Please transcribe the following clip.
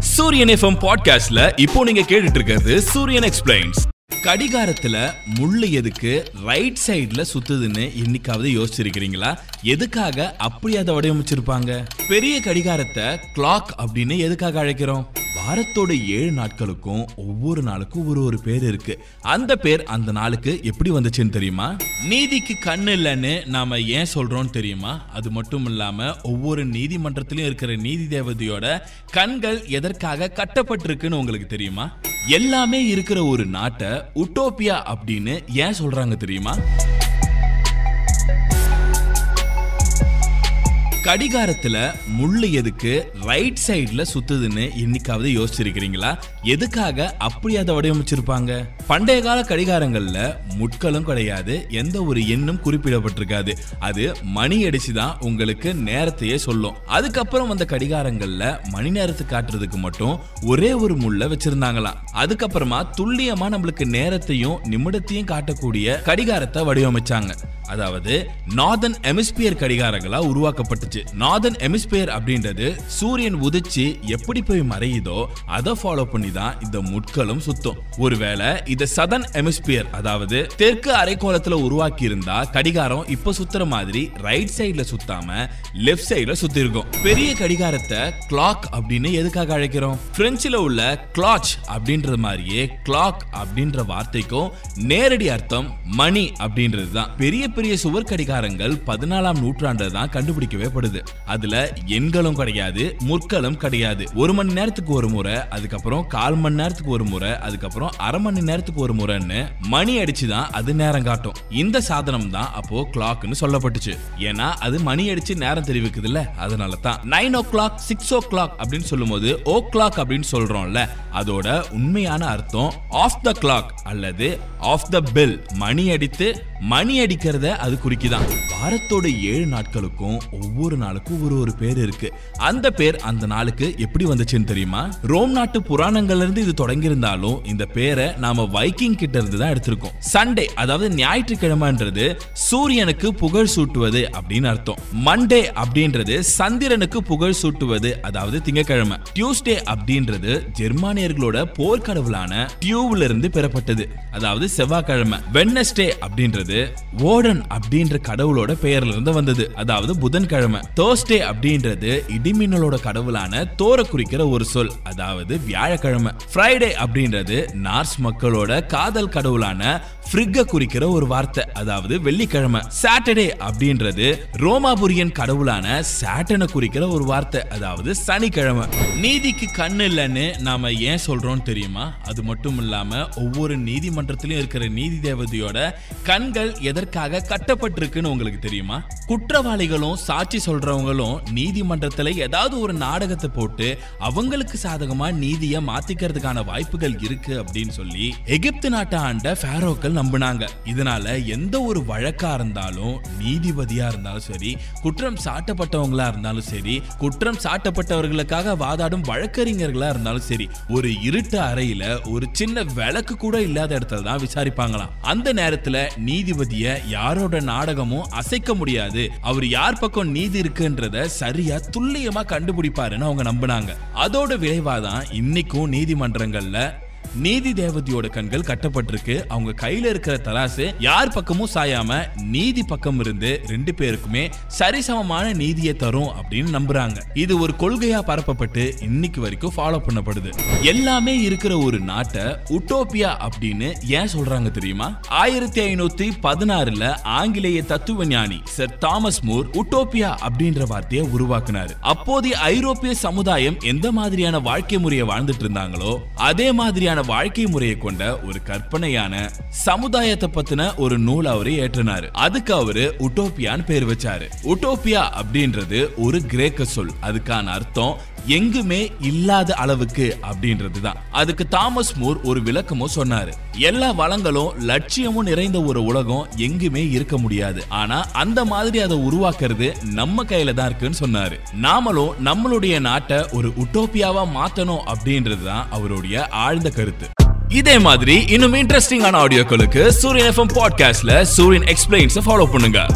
சூரியன் எஃப்எம் பாட்காஸ்ட்ல இப்போ நீங்க கேட்டுட்டு இருக்கிறது சூரியன் எக்ஸ்பிளைன்ஸ் கடிகாரத்துல முள்ளு எதுக்கு ரைட் சைடுல சுத்துதுன்னு இன்னைக்காவது யோசிச்சிருக்கிறீங்களா? எதுக்காக அப்படி அதை வடிவமைச்சிருப்பாங்க? பெரிய கடிகாரத்தை கிளாக் அப்படின்னு எதுக்காக அழைக்கிறோம்? வாரத்தோட ஏழு நாட்களுக்கும் ஒவ்வொரு நாளுக்கும் ஒரு ஒரு பேர் இருக்கு. அந்த பேர் அந்த நாளுக்கு எப்படி வந்துச்சுன்னு தெரியுமா? நீதிக்கு கண்ணு இல்லைன்னு நாம ஏன் சொல்றோம்னு தெரியுமா? அது மட்டும் இல்லாம ஒவ்வொரு நீதிமன்றத்திலும் இருக்கிற நீதி தேவதையோட கண்கள் எதற்காக கட்டப்பட்டிருக்குன்னு உங்களுக்கு தெரியுமா? எல்லாமே இருக்கிற ஒரு நாட்டை உட்டோப்பியா அப்படின்னு ஏன் சொல்றாங்க தெரியுமா? கடிகாரத்துல முள்ளு எதுக்கு ரைட் சைடுல சுத்துதுன்னு இன்னைக்காவது யோசிச்சிருக்கிறீங்களா? எதுக்காக அப்படி அதை வடிவமைச்சிருப்பாங்க? பண்டைய கால கடிகாரங்கள்ல முட்களும் கிடையாது எந்த ஒரு எண்ணும் குறிப்பிடப்பட்டிருக்காது. அது மணி அடிச்சு தான் உங்களுக்கு நேரத்தையே சொல்லும். அதுக்கப்புறம் வந்த கடிகாரங்கள்ல மணி நேரத்தை காட்டுறதுக்கு மட்டும் ஒரே ஒரு முள்ள வச்சிருந்தாங்களாம். அதுக்கப்புறமா துல்லியமா நம்மளுக்கு நேரத்தையும் நிமிடத்தையும் காட்டக்கூடிய கடிகாரத்தை வடிவமைச்சாங்க. அதாவது நார்தன் எமிஸ்பியர் கடிகாரங்களா உருவாக்கப்பட்டுச்சு. நார்தன் எமிஸ்பியர் அப்படின்றது சூரியன் உதிச்சு எப்படி போய் மறையுதோ அதை ஃபாலோ பண்ணி தான் இந்த முட்களும் சுத்தும். ஒருவேளை இது சதன் எமிஸ்பியர் அதாவது தெற்கு அரைக்கோளத்துல உருவாக்கி இருந்தா கடிகாரம் இப்ப சுத்துற மாதிரி ரைட் சைடுல சுத்தாம லெஃப்ட் சைடுல சுத்தி இருக்கும் பெரிய கடிகாரத்தை கிளாக் அப்படின்னு எதுக்காக அழைக்கிறோம்? பிரெஞ்சுல உள்ள கிளாச் அப்படின்றது மாதிரியே கிளாக் அப்படின்ற வார்த்தைக்கும் நேரடி அர்த்தம் மணி அப்படின்றது தான் பெரிய பெரிய சுவர் கடிகாரங்கள் பதினாலாம் நூற்றாண்டு தான் கண்டுபிடிக்கவே படுது அதுல எண்களும் கிடையாது முற்களும் கிடையாது. ஒரு மணி நேரத்துக்கு ஒரு முறை அதுக்கப்புறம் கால் மணி நேரத்துக்கு ஒரு முறை அதுக்கப்புறம் அரை மணி நேரத்துக்கு ஒரு முறைன்னு மணி அடிச்சுதான் அது நேரம் காட்டும். இந்த சாதனம் தான் அப்போ கிளாக்னு சொல்லப்பட்டுச்சு. ஏன்னா அது மணி அடிச்சு நேரம் தெரிவிக்குதுல்ல அதனால தான் nine o'clock six o'clock அப்படின்னு சொல்லும்போது ஓ கிளாக் அப்படின்னு சொல்றோம்ல அதோட உண்மையான அர்த்தம் ஆஃப் த கிளாக் அல்லது ஆஃப் த பெல் மணி அடித்து மணி அடிக்கிறத அது குறிக்குதான். வாரத்தோட ஏழு நாட்களுக்கும் ஒவ்வொரு நாளுக்கும் ஒரு ஒரு பேர் இருக்கு. அந்த பேர் அந்த நாளுக்கு எப்படி வந்துச்சுன்னு தெரியுமா? ரோம் நாட்டு புராணங்கள்ல இருந்து இது தொடங்கியிருந்தாலும் இந்த பேரை நாம வைக்கிங் கிட்ட இருந்து தான் எடுத்திருக்கோம். சண்டே அதாவது ஞாயிற்றுக்கிழமைன்றது சூரியனுக்கு புகழ் சூட்டுவது அப்படின்னு அர்த்தம். மண்டே அப்படின்றது சந்திரனுக்கு புகழ் சூட்டுவது அதாவது திங்கக்கிழமை. டியூஸ்டே அப்படின்றது ஜெர்மானியர்களோட போர்க்கடவுளான டியூவ்ல இருந்து பெறப்பட்டது அதாவது செவ்வாய்க்கிழமை. வெட்னஸ்டே அப்படின்றது ஓடன் அப்படின்ற கடவுளோட பெயர்ல இருந்து வந்தது. அதாவது புதன்கிழமை. தோஸ்டே அப்படின்றது இடிமின்னலோட கடவுளான தோர குறிக்கிற ஒரு சொல். அதாவது வியாழக்கிழமை. ஃப்ரைடே அப்படின்றது நார்ஸ் மக்களோட காதல் கடவுளான ஃப்ரிக்க குறிக்கிற ஒரு வார்த்தை. அதாவது வெள்ளிக்கிழமை. சாட்டர்டே அப்படின்றது ரோமாபுரியன் கடவுளான சாட்டனை குறிக்கிற ஒரு வார்த்தை. அதாவது சனிக்கிழமை. நீதிக்கு கண்ணு இல்லைன்னு நாம ஏன் சொல்றோம் தெரியுமா? அது மட்டும் இல்லாம ஒவ்வொரு நீதிமன்றத்திலும் இருக்கிற நீதி தேவதையோட கண்கள் எதற்காக கட்டப்பட்டிருக்குன்னு உங்களுக்கு தெரியுமா? குற்றவாளிகளும் சாட்சி சொல்றவங்களும் நீதிமன்றத்துல ஏதாவது ஒரு நாடகத்தை போட்டு அவங்களுக்கு சாதகமா நீதியை மாத்திக்கிறதுக்கான வாய்ப்புகள் இருக்கு அப்படின்னு சொல்லி எகிப்து நாட்டை ஆண்ட ஃபேரோக்கள் நம்பினாங்க. இதனால எந்த ஒரு வழக்கா இருந்தாலும் நீதிபதியா இருந்தாலும் சரி குற்றம் சாட்டப்பட்டவங்களா இருந்தாலும் சரி குற்றம் சாட்டப்பட்டவர்களுக்காக வாதாடும் வழக்கறிஞர்களா இருந்தாலும் சரி ஒரு இருட்டு அறையில ஒரு சின்ன விளக்கு கூட இல்லாத இடத்துல தான் விசாரிப்பாங்களாம். அந்த நேரத்துல நீதி நீதிபதிய யாரோட நாடகமும் அசைக்க முடியாது. அவர் யார் பக்கம் நீதி இருக்குன்றத சரியா துல்லியமா கண்டுபிடிப்பாருன்னு அவங்க நம்பினாங்க. அதோட விளைவாதான் இன்னைக்கும் நீதிமன்றங்கள்ல நீதி தேவதையோட கண்கள் கட்டப்பட்டிருக்கு. அவங்க கையில இருக்கிற தராசு யார் பக்கமும் சாயாம நீதி பக்கம் இருந்து ரெண்டு பேருக்குமே சரிசமமான நீதியை தரும் அப்படின்னு நம்புறாங்க. இது ஒரு கொள்கையா பரப்பப்பட்டு இன்னைக்கு வரைக்கும் ஃபாலோ பண்ணப்படுது. எல்லாமே இருக்கிற ஒரு நாட்டை உட்டோபியா அப்படின்னு ஏன் சொல்றாங்க தெரியுமா? ஆயிரத்தி ஐநூத்தி பதினாறுல ஆங்கிலேய தத்துவ ஞானி சர் தாமஸ் மூர் உட்டோபியா அப்படின்ற வார்த்தையை உருவாக்குனாரு. அப்போதைய ஐரோப்பிய சமுதாயம் எந்த மாதிரியான வாழ்க்கை முறையை வாழ்ந்துட்டு இருந்தாங்களோ அதே மாதிரியான வாழ்க்கை முறையை கொண்ட ஒரு கற்பனையான சமுதாயத்தை பத்தின ஒரு நூல் அவரு ஏற்றினாரு. அதுக்கு அவரு உட்டோப்பியான்னு பேர் வச்சாரு. உட்டோப்பியா அப்படின்றது ஒரு கிரேக்க சொல். அதுக்கான அர்த்தம் எங்குமே இல்லாத அளவுக்கு அப்படின்றது தான் அதுக்கு தாமஸ் மூர் ஒரு விளக்கமும் சொன்னாரு. எல்லா வளங்களும் லட்சியமும் நிறைந்த ஒரு உலகம் எங்குமே இருக்க முடியாது. ஆனா அந்த மாதிரி அதை உருவாக்குறது நம்ம கையில தான் இருக்குன்னு சொன்னாரு. நாமளும் நம்மளுடைய நாட்டை ஒரு உட்டோப்பியாவா மாத்தணும் அப்படின்றது தான் அவருடைய ஆழ்ந்த கருத்து. இதே மாதிரி இன்னும் இன்ட்ரெஸ்டிங்கான ஆடியோக்களுக்கு சூரியன் எஃப்எம் பாட்காஸ்ட்ல சூரியன் எக்ஸ்பிளைன்ஸ் ஃபாலோ பண்ணுங்க.